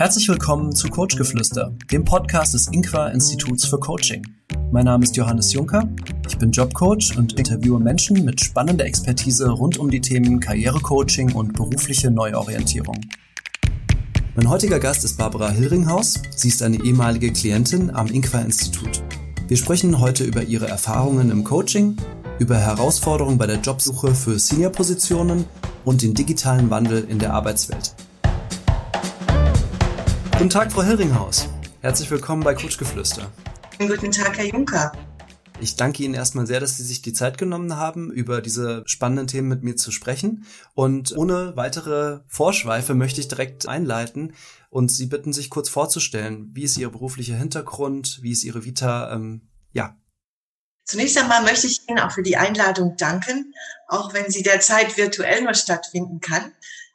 Herzlich willkommen zu Coachgeflüster, dem Podcast des Inqua Instituts für Coaching. Mein Name ist Johannes Juncker, ich bin Jobcoach und interviewe Menschen mit spannender Expertise rund um die Themen Karrierecoaching und berufliche Neuorientierung. Mein heutiger Gast ist Barbara Hilringhaus. Sie ist eine ehemalige Klientin am Inqua Institut. Wir sprechen heute über ihre Erfahrungen im Coaching, über Herausforderungen bei der Jobsuche für Senior-Positionen und den digitalen Wandel in der Arbeitswelt. Guten Tag, Frau Hilringhaus. Herzlich willkommen bei Coachgeflüster. Guten Tag, Herr Juncker. Ich danke Ihnen erstmal sehr, dass Sie sich die Zeit genommen haben, über diese spannenden Themen mit mir zu sprechen. Und ohne weitere Vorschweife möchte ich direkt einleiten und Sie bitten, sich kurz vorzustellen. Wie ist Ihr beruflicher Hintergrund? Wie ist Ihre Vita? Ähm, ja. Zunächst einmal möchte ich Ihnen auch für die Einladung danken, auch wenn sie derzeit virtuell nur stattfinden kann.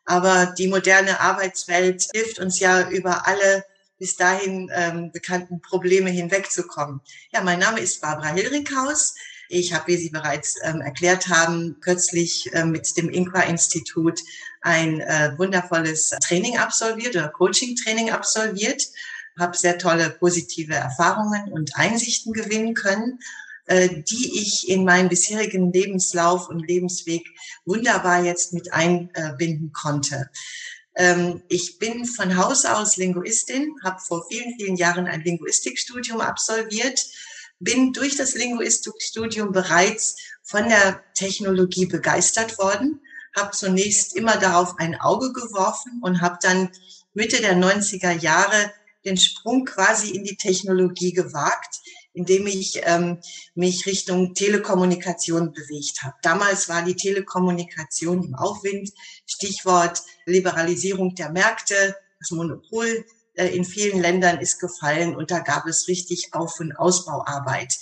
Aber die moderne Arbeitswelt hilft uns ja über alle bis dahin ähm, bekannten Probleme hinwegzukommen. Ja, mein Name ist Barbara Hilringhaus. Ich habe, wie Sie bereits ähm, erklärt haben, kürzlich äh, mit dem Inqua-Institut ein äh, wundervolles Training absolviert oder Coaching-Training absolviert, habe sehr tolle positive Erfahrungen und Einsichten gewinnen können die ich in meinen bisherigen Lebenslauf und Lebensweg wunderbar jetzt mit einbinden konnte. Ähm, ich bin von Haus aus Linguistin, habe vor vielen, vielen Jahren ein Linguistikstudium absolviert, bin durch das Linguistikstudium bereits von der Technologie begeistert worden, habe zunächst immer darauf ein Auge geworfen und habe dann Mitte der 90er Jahre den Sprung quasi in die Technologie gewagt, indem ich ähm, mich Richtung Telekommunikation bewegt habe. Damals war die Telekommunikation im Aufwind, Stichwort Liberalisierung der Märkte, das Monopol äh, in vielen Ländern ist gefallen und da gab es richtig Auf- und Ausbauarbeit.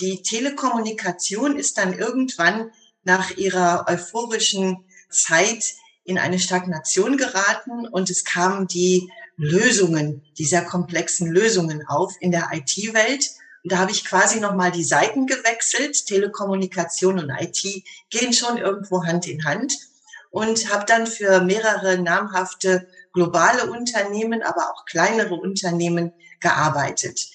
Die Telekommunikation ist dann irgendwann nach ihrer euphorischen Zeit in eine Stagnation geraten und es kamen die Lösungen, dieser komplexen Lösungen auf in der IT-Welt. Und da habe ich quasi nochmal die Seiten gewechselt. Telekommunikation und IT gehen schon irgendwo Hand in Hand. Und habe dann für mehrere namhafte globale Unternehmen, aber auch kleinere Unternehmen gearbeitet.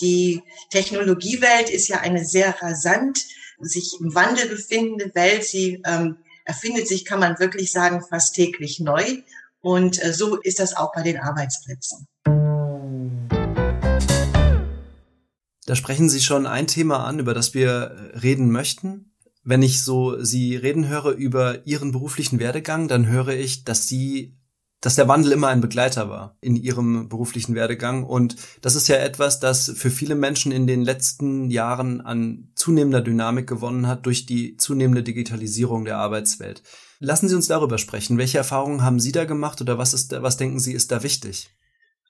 Die Technologiewelt ist ja eine sehr rasant sich im Wandel befindende Welt. Sie ähm, erfindet sich, kann man wirklich sagen, fast täglich neu. Und äh, so ist das auch bei den Arbeitsplätzen. Da sprechen Sie schon ein Thema an, über das wir reden möchten. Wenn ich so Sie reden höre über Ihren beruflichen Werdegang, dann höre ich, dass Sie dass der Wandel immer ein Begleiter war in ihrem beruflichen Werdegang. Und das ist ja etwas, das für viele Menschen in den letzten Jahren an zunehmender Dynamik gewonnen hat durch die zunehmende Digitalisierung der Arbeitswelt. Lassen Sie uns darüber sprechen. Welche Erfahrungen haben Sie da gemacht oder was ist, was denken Sie ist da wichtig?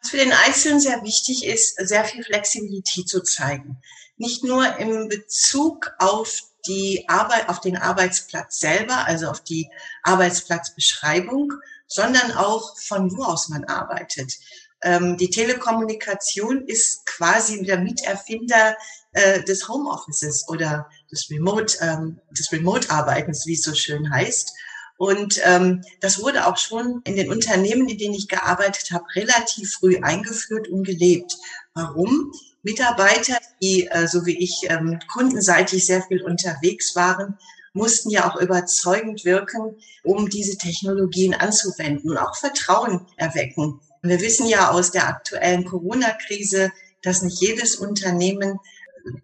Was für den Einzelnen sehr wichtig ist, sehr viel Flexibilität zu zeigen. Nicht nur im Bezug auf die Arbeit, auf den Arbeitsplatz selber, also auf die Arbeitsplatzbeschreibung, sondern auch von wo aus man arbeitet. Ähm, die Telekommunikation ist quasi der Miterfinder äh, des Homeoffices oder des Remote, ähm, des Remote-Arbeitens, wie es so schön heißt. Und ähm, das wurde auch schon in den Unternehmen, in denen ich gearbeitet habe, relativ früh eingeführt und gelebt. Warum? Mitarbeiter, die, äh, so wie ich, ähm, kundenseitig sehr viel unterwegs waren, mussten ja auch überzeugend wirken, um diese Technologien anzuwenden und auch Vertrauen erwecken. Wir wissen ja aus der aktuellen Corona-Krise, dass nicht jedes Unternehmen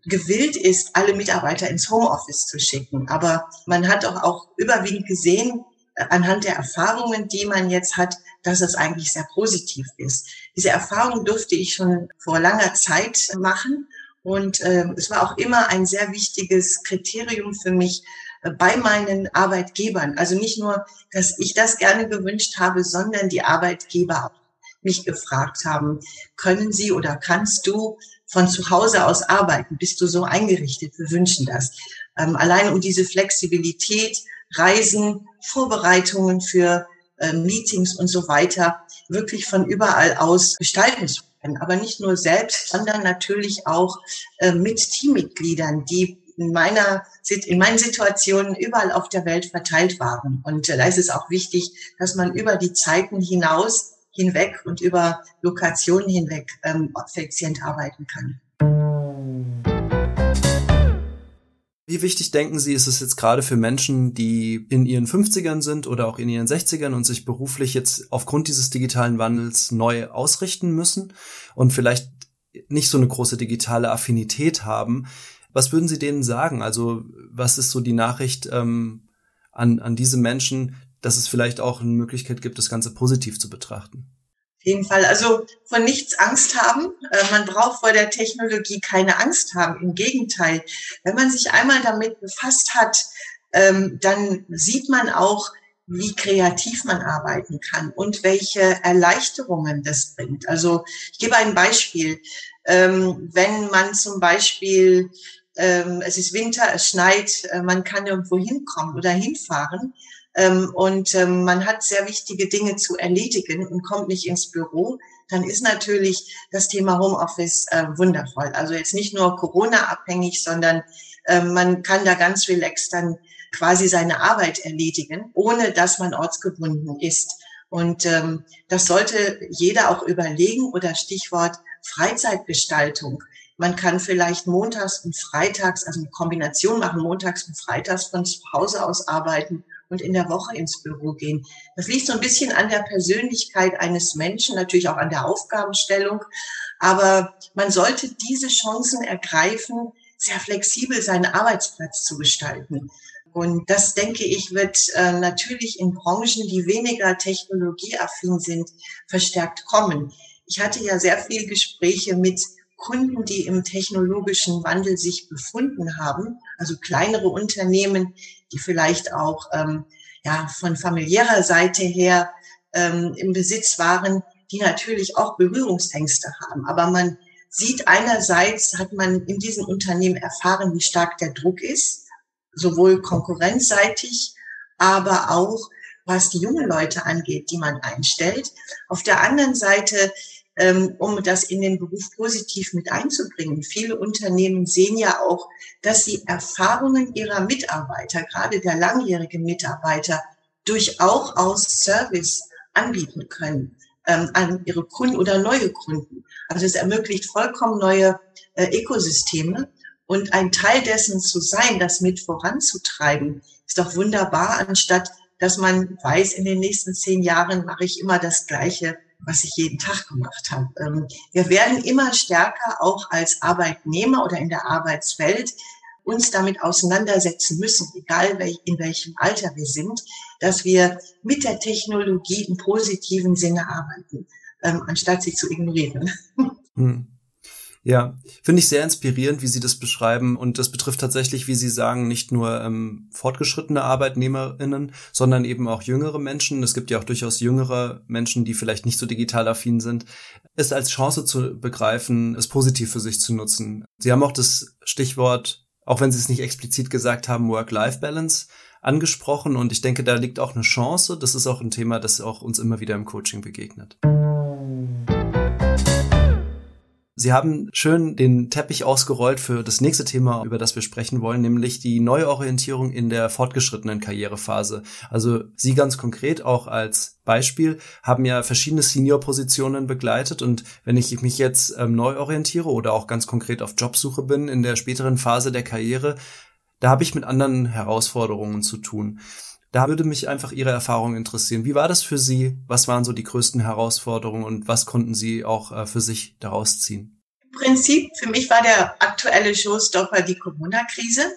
gewillt ist, alle Mitarbeiter ins Homeoffice zu schicken. Aber man hat auch, auch überwiegend gesehen, äh, anhand der Erfahrungen, die man jetzt hat, dass es eigentlich sehr positiv ist. Diese Erfahrung durfte ich schon vor langer Zeit machen. Und äh, es war auch immer ein sehr wichtiges Kriterium für mich, bei meinen Arbeitgebern. Also nicht nur, dass ich das gerne gewünscht habe, sondern die Arbeitgeber auch mich gefragt haben, können Sie oder kannst du von zu Hause aus arbeiten? Bist du so eingerichtet? Wir wünschen das. Ähm, allein um diese Flexibilität, Reisen, Vorbereitungen für äh, Meetings und so weiter wirklich von überall aus gestalten zu können. Aber nicht nur selbst, sondern natürlich auch äh, mit Teammitgliedern, die in meiner, in meinen Situationen überall auf der Welt verteilt waren. Und äh, da ist es auch wichtig, dass man über die Zeiten hinaus hinweg und über Lokationen hinweg ähm, effizient arbeiten kann. Wie wichtig denken Sie, ist es jetzt gerade für Menschen, die in ihren 50ern sind oder auch in ihren 60ern und sich beruflich jetzt aufgrund dieses digitalen Wandels neu ausrichten müssen und vielleicht nicht so eine große digitale Affinität haben? Was würden Sie denen sagen? Also was ist so die Nachricht ähm, an, an diese Menschen, dass es vielleicht auch eine Möglichkeit gibt, das Ganze positiv zu betrachten? jeden Fall. Also von nichts Angst haben. Äh, man braucht vor der Technologie keine Angst haben. Im Gegenteil. Wenn man sich einmal damit befasst hat, ähm, dann sieht man auch, wie kreativ man arbeiten kann und welche Erleichterungen das bringt. Also ich gebe ein Beispiel. Ähm, wenn man zum Beispiel, ähm, es ist Winter, es schneit, äh, man kann irgendwo hinkommen oder hinfahren, und ähm, man hat sehr wichtige Dinge zu erledigen und kommt nicht ins Büro, dann ist natürlich das Thema Homeoffice äh, wundervoll. Also jetzt nicht nur Corona-abhängig, sondern man kann da ganz relaxed dann quasi seine Arbeit erledigen, ohne dass man ortsgebunden ist. Und ähm, das sollte jeder auch überlegen oder Stichwort Freizeitgestaltung. Man kann vielleicht montags und freitags, also eine Kombination machen, montags und freitags von zu Hause aus arbeiten und in der Woche ins Büro gehen. Das liegt so ein bisschen an der Persönlichkeit eines Menschen, natürlich auch an der Aufgabenstellung. Aber man sollte diese Chancen ergreifen, sehr flexibel seinen Arbeitsplatz zu gestalten. Und das, denke ich, wird äh, natürlich in Branchen, die weniger technologieaffin sind, verstärkt kommen. Ich hatte ja sehr viele Gespräche mit Kunden, die im technologischen Wandel sich befunden haben, also kleinere Unternehmen, die vielleicht auch ähm, ja, von familiärer Seite her ähm, im Besitz waren, die natürlich auch Berührungsängste haben. Aber man sieht einerseits, hat man in diesen Unternehmen erfahren, wie stark der Druck ist, sowohl konkurrenzseitig, aber auch was die jungen Leute angeht, die man einstellt. Auf der anderen Seite um das in den Beruf positiv mit einzubringen. Viele Unternehmen sehen ja auch, dass sie Erfahrungen ihrer Mitarbeiter, gerade der langjährigen Mitarbeiter, durchaus aus Service anbieten können ähm, an ihre Kunden oder neue Kunden. Also es ermöglicht vollkommen neue äh, Ökosysteme. Und ein Teil dessen zu sein, das mit voranzutreiben, ist doch wunderbar, anstatt dass man weiß, in den nächsten zehn Jahren mache ich immer das Gleiche was ich jeden Tag gemacht habe. Ähm, wir werden immer stärker auch als Arbeitnehmer oder in der Arbeitswelt uns damit auseinandersetzen müssen, egal in welchem Alter wir sind, dass wir mit der Technologie im positiven Sinne arbeiten, ähm, anstatt sie zu ignorieren. Hm. Ja, finde ich sehr inspirierend, wie Sie das beschreiben. Und das betrifft tatsächlich, wie Sie sagen, nicht nur ähm, fortgeschrittene ArbeitnehmerInnen, sondern eben auch jüngere Menschen. Es gibt ja auch durchaus jüngere Menschen, die vielleicht nicht so digital affin sind. Es als Chance zu begreifen, es positiv für sich zu nutzen. Sie haben auch das Stichwort, auch wenn Sie es nicht explizit gesagt haben, Work-Life-Balance angesprochen. Und ich denke, da liegt auch eine Chance. Das ist auch ein Thema, das auch uns immer wieder im Coaching begegnet. Sie haben schön den Teppich ausgerollt für das nächste Thema, über das wir sprechen wollen, nämlich die Neuorientierung in der fortgeschrittenen Karrierephase. Also Sie ganz konkret auch als Beispiel haben ja verschiedene Senior-Positionen begleitet und wenn ich mich jetzt ähm, neu orientiere oder auch ganz konkret auf Jobsuche bin in der späteren Phase der Karriere, da habe ich mit anderen Herausforderungen zu tun. Da würde mich einfach Ihre Erfahrung interessieren. Wie war das für Sie? Was waren so die größten Herausforderungen und was konnten Sie auch äh, für sich daraus ziehen? Prinzip, für mich war der aktuelle Showstopper die Corona-Krise,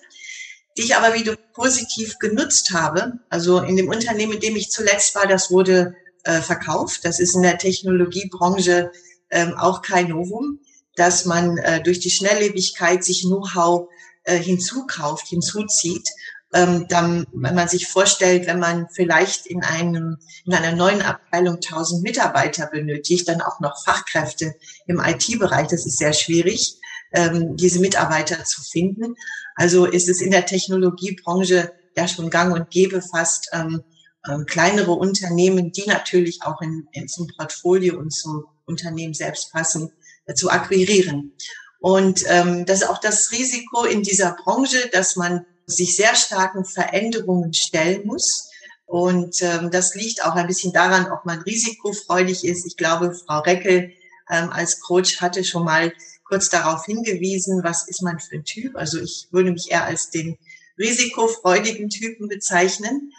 die ich aber wieder positiv genutzt habe. Also in dem Unternehmen, in dem ich zuletzt war, das wurde äh, verkauft. Das ist in der Technologiebranche ähm, auch kein Novum, dass man äh, durch die Schnelllebigkeit sich Know-how äh, hinzukauft, hinzuzieht ähm, dann, wenn man sich vorstellt, wenn man vielleicht in einem, in einer neuen Abteilung 1000 Mitarbeiter benötigt, dann auch noch Fachkräfte im IT-Bereich, das ist sehr schwierig, ähm, diese Mitarbeiter zu finden. Also ist es in der Technologiebranche ja schon gang und gäbe fast, ähm, ähm, kleinere Unternehmen, die natürlich auch in, in zum Portfolio und zum Unternehmen selbst passen, äh, zu akquirieren. Und ähm, das ist auch das Risiko in dieser Branche, dass man sich sehr starken Veränderungen stellen muss. Und ähm, das liegt auch ein bisschen daran, ob man risikofreudig ist. Ich glaube, Frau Reckel ähm, als Coach hatte schon mal kurz darauf hingewiesen, was ist man für ein Typ. Also ich würde mich eher als den risikofreudigen Typen bezeichnen.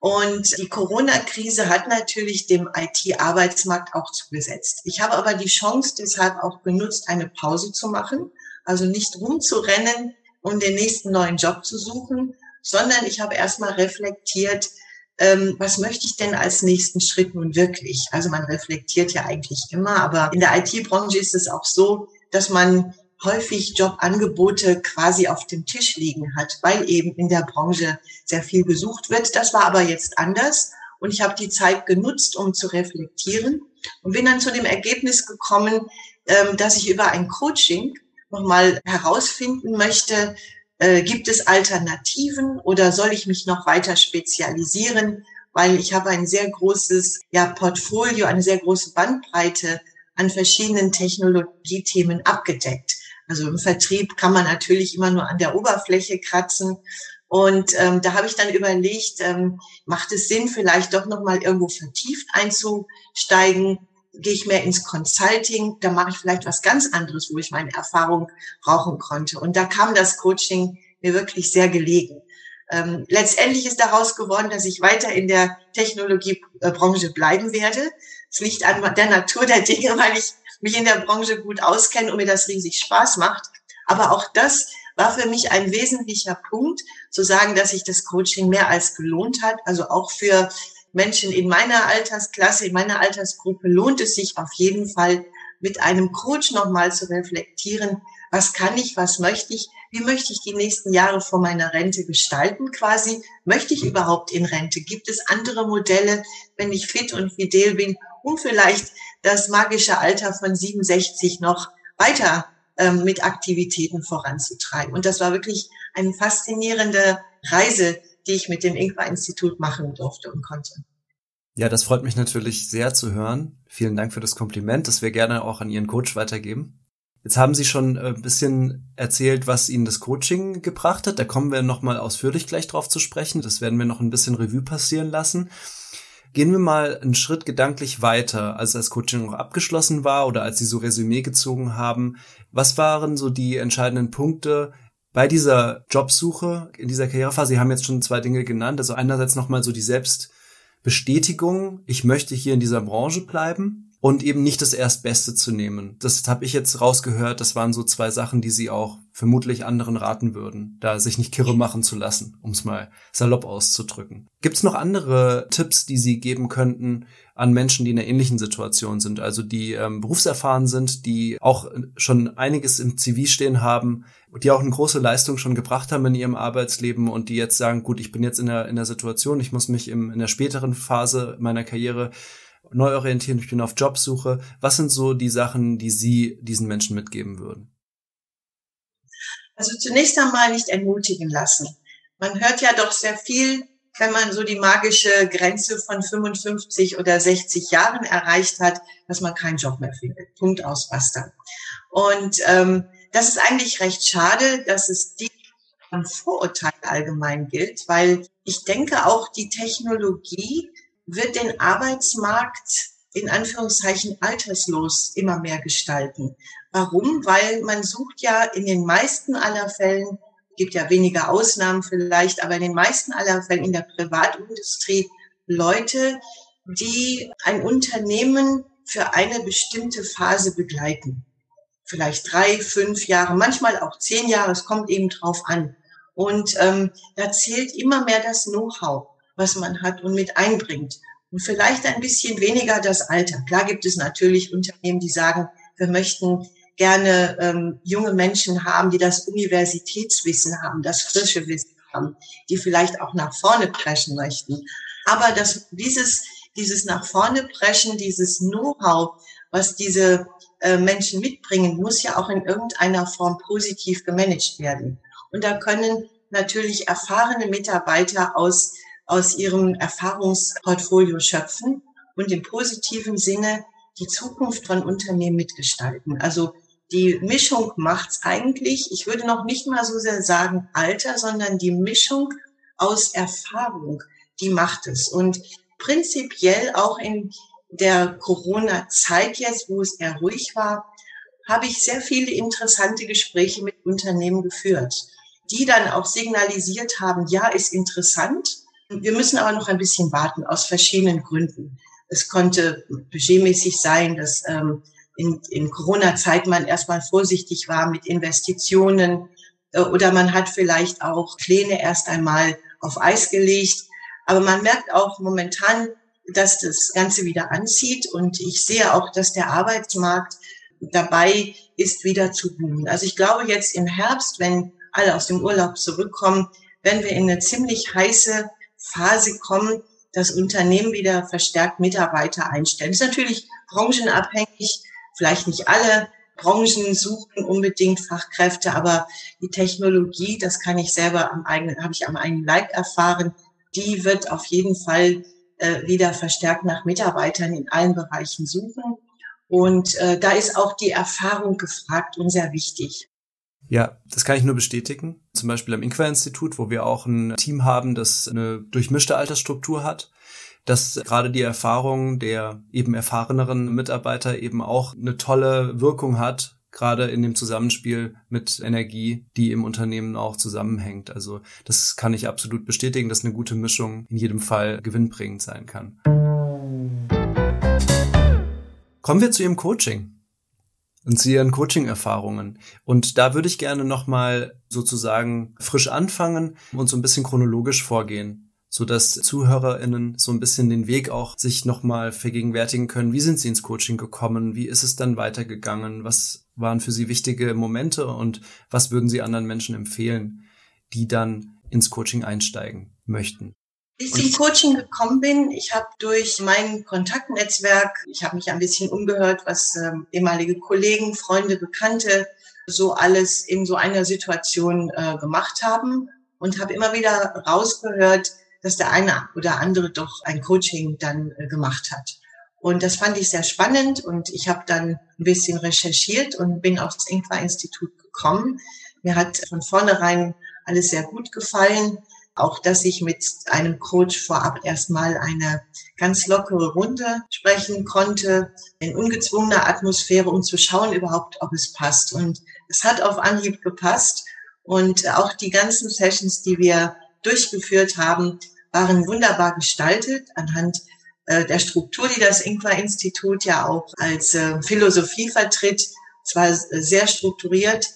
Und die Corona-Krise hat natürlich dem IT-Arbeitsmarkt auch zugesetzt. Ich habe aber die Chance deshalb auch genutzt, eine Pause zu machen, also nicht rumzurennen und den nächsten neuen Job zu suchen, sondern ich habe erstmal reflektiert, ähm, was möchte ich denn als nächsten Schritt nun wirklich? Also man reflektiert ja eigentlich immer, aber in der IT-Branche ist es auch so, dass man häufig Jobangebote quasi auf dem Tisch liegen hat, weil eben in der Branche sehr viel gesucht wird. Das war aber jetzt anders und ich habe die Zeit genutzt, um zu reflektieren und bin dann zu dem Ergebnis gekommen, ähm, dass ich über ein Coaching nochmal herausfinden möchte, äh, gibt es Alternativen oder soll ich mich noch weiter spezialisieren? Weil ich habe ein sehr großes ja, Portfolio, eine sehr große Bandbreite an verschiedenen Technologiethemen abgedeckt. Also im Vertrieb kann man natürlich immer nur an der Oberfläche kratzen. Und ähm, da habe ich dann überlegt, ähm, macht es Sinn, vielleicht doch nochmal irgendwo vertieft einzusteigen? Gehe ich mehr ins Consulting? Da mache ich vielleicht was ganz anderes, wo ich meine Erfahrung brauchen konnte. Und da kam das Coaching mir wirklich sehr gelegen. Ähm, letztendlich ist daraus geworden, dass ich weiter in der Technologiebranche bleiben werde. Es liegt an der Natur der Dinge, weil ich mich in der Branche gut auskenne und mir das riesig Spaß macht. Aber auch das war für mich ein wesentlicher Punkt, zu sagen, dass sich das Coaching mehr als gelohnt hat. Also auch für Menschen in meiner Altersklasse, in meiner Altersgruppe lohnt es sich auf jeden Fall, mit einem Coach nochmal zu reflektieren, was kann ich, was möchte ich, wie möchte ich die nächsten Jahre vor meiner Rente gestalten quasi, möchte ich überhaupt in Rente, gibt es andere Modelle, wenn ich fit und fidel bin, um vielleicht das magische Alter von 67 noch weiter ähm, mit Aktivitäten voranzutreiben. Und das war wirklich eine faszinierende Reise, die ich mit dem Ingwer-Institut machen durfte und konnte. Ja, das freut mich natürlich sehr zu hören. Vielen Dank für das Kompliment, das wir gerne auch an Ihren Coach weitergeben. Jetzt haben Sie schon äh, ein bisschen erzählt, was Ihnen das Coaching gebracht hat. Da kommen wir nochmal ausführlich gleich drauf zu sprechen. Das werden wir noch ein bisschen Revue passieren lassen. Gehen wir mal einen Schritt gedanklich weiter, als das Coaching noch abgeschlossen war oder als Sie so Resümee gezogen haben. Was waren so die entscheidenden Punkte bei dieser Jobsuche, in dieser Karrierephase? Sie haben jetzt schon zwei Dinge genannt. Also einerseits nochmal so die Selbstbestätigung, ich möchte hier in dieser Branche bleiben und eben nicht das Erstbeste zu nehmen. Das habe ich jetzt rausgehört. Das waren so zwei Sachen, die sie auch vermutlich anderen raten würden, da sich nicht kirre machen zu lassen, um es mal salopp auszudrücken. Gibt es noch andere Tipps, die Sie geben könnten an Menschen, die in einer ähnlichen Situation sind, also die ähm, berufserfahren sind, die auch schon einiges im CV stehen haben, die auch eine große Leistung schon gebracht haben in ihrem Arbeitsleben und die jetzt sagen, gut, ich bin jetzt in der, in der Situation, ich muss mich im, in der späteren Phase meiner Karriere neu orientieren, ich bin auf Jobsuche. Was sind so die Sachen, die Sie diesen Menschen mitgeben würden? Also zunächst einmal nicht entmutigen lassen. Man hört ja doch sehr viel, wenn man so die magische Grenze von 55 oder 60 Jahren erreicht hat, dass man keinen Job mehr findet. Punkt aus, basta. Und ähm, das ist eigentlich recht schade, dass es die Vorurteil allgemein gilt, weil ich denke auch die Technologie wird den Arbeitsmarkt in Anführungszeichen alterslos immer mehr gestalten. Warum? Weil man sucht ja in den meisten aller Fällen, gibt ja weniger Ausnahmen vielleicht, aber in den meisten aller Fällen in der Privatindustrie Leute, die ein Unternehmen für eine bestimmte Phase begleiten. Vielleicht drei, fünf Jahre, manchmal auch zehn Jahre, es kommt eben drauf an. Und ähm, da zählt immer mehr das Know-how was man hat und mit einbringt. Und vielleicht ein bisschen weniger das Alter. Klar gibt es natürlich Unternehmen, die sagen, wir möchten gerne ähm, junge Menschen haben, die das Universitätswissen haben, das frische Wissen haben, die vielleicht auch nach vorne preschen möchten. Aber das, dieses, dieses nach vorne preschen, dieses Know-how, was diese äh, Menschen mitbringen, muss ja auch in irgendeiner Form positiv gemanagt werden. Und da können natürlich erfahrene Mitarbeiter aus aus ihrem Erfahrungsportfolio schöpfen und im positiven Sinne die Zukunft von Unternehmen mitgestalten. Also die Mischung macht's eigentlich. Ich würde noch nicht mal so sehr sagen Alter, sondern die Mischung aus Erfahrung, die macht es. Und prinzipiell auch in der Corona-Zeit jetzt, wo es eher ruhig war, habe ich sehr viele interessante Gespräche mit Unternehmen geführt, die dann auch signalisiert haben, ja, ist interessant. Wir müssen aber noch ein bisschen warten aus verschiedenen Gründen. Es konnte budgetmäßig sein, dass ähm, in, in Corona-Zeit man erstmal vorsichtig war mit Investitionen äh, oder man hat vielleicht auch Pläne erst einmal auf Eis gelegt. Aber man merkt auch momentan, dass das Ganze wieder anzieht und ich sehe auch, dass der Arbeitsmarkt dabei ist, wieder zu boomen. Also ich glaube jetzt im Herbst, wenn alle aus dem Urlaub zurückkommen, werden wir in eine ziemlich heiße Phase kommen, dass Unternehmen wieder verstärkt Mitarbeiter einstellen. Das ist natürlich branchenabhängig. Vielleicht nicht alle Branchen suchen unbedingt Fachkräfte, aber die Technologie, das kann ich selber am eigenen, habe ich am eigenen Leib erfahren, die wird auf jeden Fall äh, wieder verstärkt nach Mitarbeitern in allen Bereichen suchen. Und äh, da ist auch die Erfahrung gefragt und sehr wichtig. Ja, das kann ich nur bestätigen. Zum Beispiel am Inqua-Institut, wo wir auch ein Team haben, das eine durchmischte Altersstruktur hat, dass gerade die Erfahrung der eben erfahreneren Mitarbeiter eben auch eine tolle Wirkung hat, gerade in dem Zusammenspiel mit Energie, die im Unternehmen auch zusammenhängt. Also das kann ich absolut bestätigen, dass eine gute Mischung in jedem Fall gewinnbringend sein kann. Kommen wir zu Ihrem Coaching und zu Ihren Coaching-Erfahrungen. Und da würde ich gerne nochmal sozusagen frisch anfangen und so ein bisschen chronologisch vorgehen, so dass ZuhörerInnen so ein bisschen den Weg auch sich nochmal vergegenwärtigen können. Wie sind Sie ins Coaching gekommen? Wie ist es dann weitergegangen? Was waren für Sie wichtige Momente und was würden Sie anderen Menschen empfehlen, die dann ins Coaching einsteigen möchten? Ich zum Coaching gekommen bin, ich habe durch mein Kontaktnetzwerk, ich habe mich ein bisschen umgehört, was ähm, ehemalige Kollegen, Freunde, Bekannte so alles in so einer Situation äh, gemacht haben und habe immer wieder rausgehört, dass der eine oder andere doch ein Coaching dann äh, gemacht hat. Und das fand ich sehr spannend und ich habe dann ein bisschen recherchiert und bin aufs Inqua-Institut gekommen. Mir hat von vornherein alles sehr gut gefallen auch, dass ich mit einem Coach vorab erstmal eine ganz lockere Runde sprechen konnte, in ungezwungener Atmosphäre, um zu schauen überhaupt, ob es passt. Und es hat auf Anhieb gepasst. Und auch die ganzen Sessions, die wir durchgeführt haben, waren wunderbar gestaltet anhand äh, der Struktur, die das Inqua-Institut ja auch als äh, Philosophie vertritt. Es war sehr strukturiert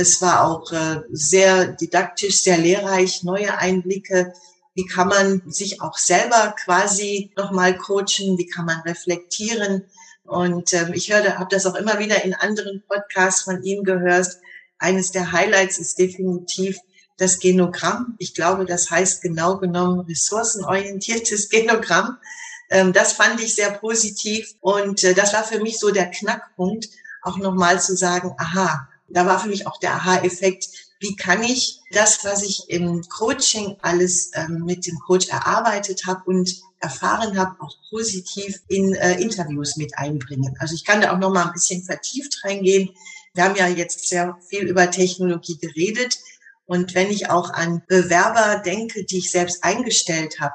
es war auch äh, sehr didaktisch, sehr lehrreich, neue Einblicke. Wie kann man sich auch selber quasi nochmal coachen? Wie kann man reflektieren? Und ähm, ich höre, habe das auch immer wieder in anderen Podcasts von ihm gehört. Eines der Highlights ist definitiv das Genogramm. Ich glaube, das heißt genau genommen ressourcenorientiertes Genogramm. Ähm, das fand ich sehr positiv und äh, das war für mich so der Knackpunkt, auch nochmal zu sagen, aha, da war für mich auch der Aha-Effekt, wie kann ich das, was ich im Coaching alles ähm, mit dem Coach erarbeitet habe und erfahren habe, auch positiv in äh, Interviews mit einbringen. Also ich kann da auch noch mal ein bisschen vertieft reingehen. Wir haben ja jetzt sehr viel über Technologie geredet. Und wenn ich auch an Bewerber denke, die ich selbst eingestellt habe,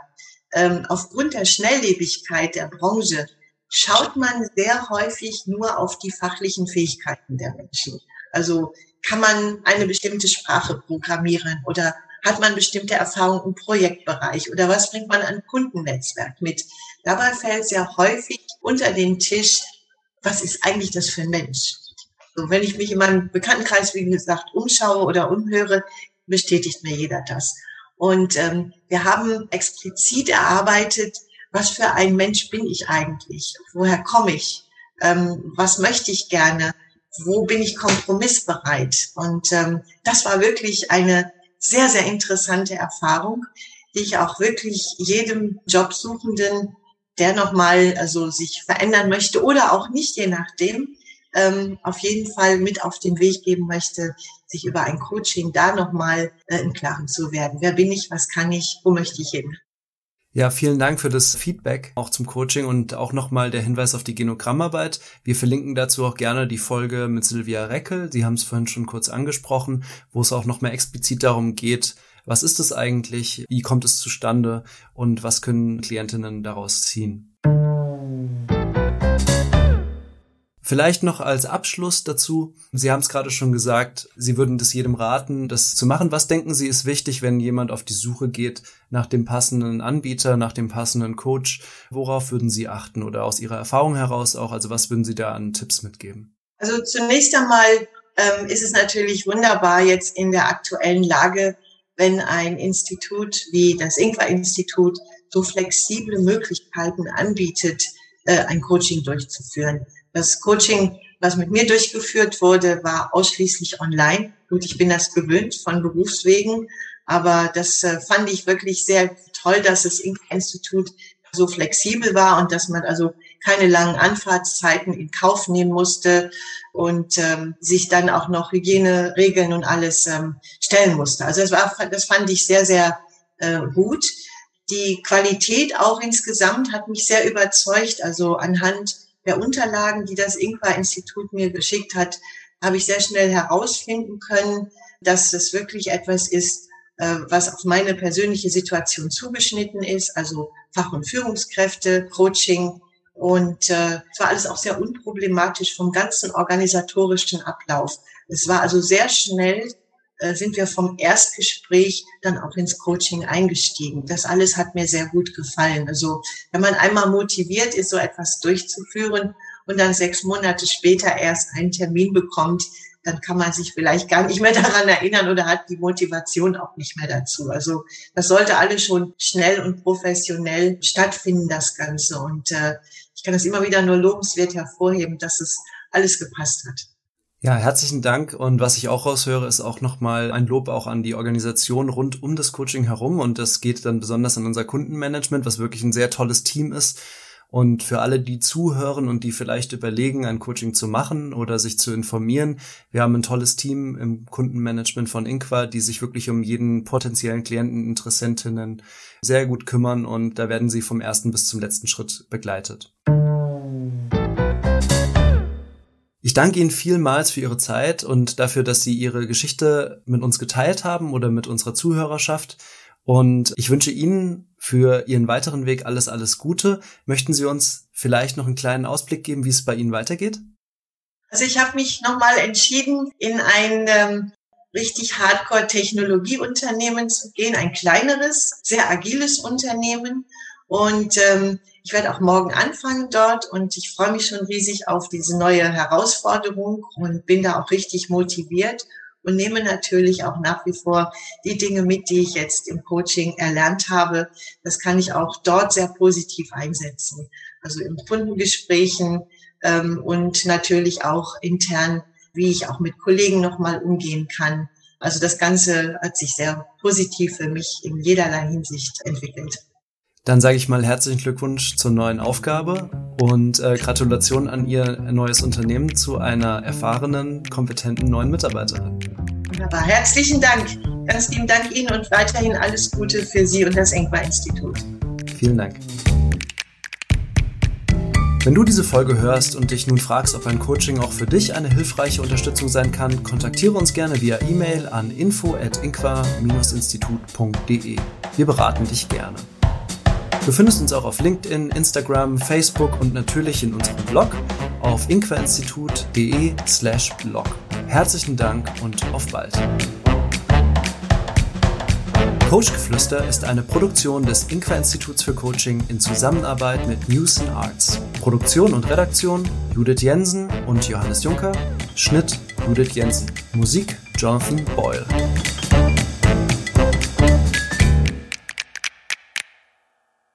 ähm, aufgrund der Schnelllebigkeit der Branche schaut man sehr häufig nur auf die fachlichen Fähigkeiten der Menschen. Also kann man eine bestimmte Sprache programmieren oder hat man bestimmte Erfahrungen im Projektbereich oder was bringt man an Kundennetzwerk mit? Dabei fällt sehr häufig unter den Tisch, was ist eigentlich das für ein Mensch? So, wenn ich mich in meinem Bekanntenkreis, wie gesagt, umschaue oder umhöre, bestätigt mir jeder das. Und ähm, wir haben explizit erarbeitet, was für ein Mensch bin ich eigentlich? Woher komme ich? Ähm, was möchte ich gerne? Wo bin ich kompromissbereit? Und ähm, das war wirklich eine sehr, sehr interessante Erfahrung, die ich auch wirklich jedem Jobsuchenden, der nochmal also sich verändern möchte oder auch nicht, je nachdem, ähm, auf jeden Fall mit auf den Weg geben möchte, sich über ein Coaching da nochmal äh, im Klaren zu werden. Wer bin ich? Was kann ich? Wo möchte ich hin? Ja, vielen Dank für das Feedback, auch zum Coaching und auch nochmal der Hinweis auf die Genogrammarbeit. Wir verlinken dazu auch gerne die Folge mit Silvia Reckel. Sie haben es vorhin schon kurz angesprochen, wo es auch nochmal explizit darum geht, Was ist es eigentlich? Wie kommt es zustande? Und was können Klientinnen daraus ziehen? Vielleicht noch als Abschluss dazu. Sie haben es gerade schon gesagt, Sie würden das jedem raten, das zu machen. Was denken Sie ist wichtig, wenn jemand auf die Suche geht nach dem passenden Anbieter, nach dem passenden Coach? Worauf würden Sie achten oder aus Ihrer Erfahrung heraus auch? Also was würden Sie da an Tipps mitgeben? Also zunächst einmal ähm, ist es natürlich wunderbar jetzt in der aktuellen Lage, wenn ein Institut wie das Ingwer-Institut so flexible Möglichkeiten anbietet, äh, ein Coaching durchzuführen. Das Coaching, was mit mir durchgeführt wurde, war ausschließlich online. Gut, ich bin das gewöhnt von Berufswegen, aber das äh, fand ich wirklich sehr toll, dass das Institut so flexibel war und dass man also keine langen Anfahrtszeiten in Kauf nehmen musste und ähm, sich dann auch noch Hygieneregeln und alles ähm, stellen musste. Also das war, das fand ich sehr, sehr äh, gut. Die Qualität auch insgesamt hat mich sehr überzeugt. Also anhand der Unterlagen, die das Ingwer-Institut mir geschickt hat, habe ich sehr schnell herausfinden können, dass das wirklich etwas ist, äh, was auf meine persönliche Situation zugeschnitten ist, also Fach- und Führungskräfte, Coaching. Und äh, es war alles auch sehr unproblematisch vom ganzen organisatorischen Ablauf. Es war also sehr schnell sind wir vom Erstgespräch dann auch ins Coaching eingestiegen. Das alles hat mir sehr gut gefallen. Also wenn man einmal motiviert ist, so etwas durchzuführen und dann sechs Monate später erst einen Termin bekommt, dann kann man sich vielleicht gar nicht mehr daran erinnern oder hat die Motivation auch nicht mehr dazu. Also das sollte alles schon schnell und professionell stattfinden, das Ganze. Und äh, ich kann das immer wieder nur lobenswert hervorheben, dass es alles gepasst hat. Ja, herzlichen Dank. Und was ich auch raushöre, ist auch nochmal ein Lob auch an die Organisation rund um das Coaching herum. Und das geht dann besonders an unser Kundenmanagement, was wirklich ein sehr tolles Team ist. Und für alle, die zuhören und die vielleicht überlegen, ein Coaching zu machen oder sich zu informieren, wir haben ein tolles Team im Kundenmanagement von Inqua, die sich wirklich um jeden potenziellen Klienten, Interessentinnen sehr gut kümmern und da werden sie vom ersten bis zum letzten Schritt begleitet. Ich danke Ihnen vielmals für Ihre Zeit und dafür, dass Sie Ihre Geschichte mit uns geteilt haben oder mit unserer Zuhörerschaft. Und ich wünsche Ihnen für Ihren weiteren Weg alles, alles Gute. Möchten Sie uns vielleicht noch einen kleinen Ausblick geben, wie es bei Ihnen weitergeht? Also ich habe mich nochmal entschieden, in ein ähm, richtig Hardcore-Technologieunternehmen zu gehen, ein kleineres, sehr agiles Unternehmen. Und ähm, ich werde auch morgen anfangen dort und ich freue mich schon riesig auf diese neue Herausforderung und bin da auch richtig motiviert und nehme natürlich auch nach wie vor die Dinge mit, die ich jetzt im Coaching erlernt habe. Das kann ich auch dort sehr positiv einsetzen. Also in Kundengesprächen ähm, und natürlich auch intern, wie ich auch mit Kollegen nochmal umgehen kann. Also das Ganze hat sich sehr positiv für mich in jederlei Hinsicht entwickelt. Dann sage ich mal herzlichen Glückwunsch zur neuen Aufgabe und äh, Gratulation an Ihr neues Unternehmen zu einer erfahrenen, kompetenten neuen Mitarbeiterin. Wunderbar. Herzlichen Dank. Ganz lieben Dank Ihnen und weiterhin alles Gute für Sie und das Engbar-Institut. Vielen Dank. Wenn du diese Folge hörst und dich nun fragst, ob ein Coaching auch für dich eine hilfreiche Unterstützung sein kann, kontaktiere uns gerne via E-Mail an info@inqua-institut.de. Wir beraten dich gerne. Du findest uns auch auf LinkedIn, Instagram, Facebook und natürlich in unserem Blog auf inquainstitut.de slash blog. Herzlichen Dank und auf bald. Coachgeflüster ist eine Produktion des Inqua Instituts für Coaching in Zusammenarbeit mit News and Arts. Produktion und Redaktion Judith Jensen und Johannes Juncker. Schnitt Judith Jensen. Musik Jonathan Boyle.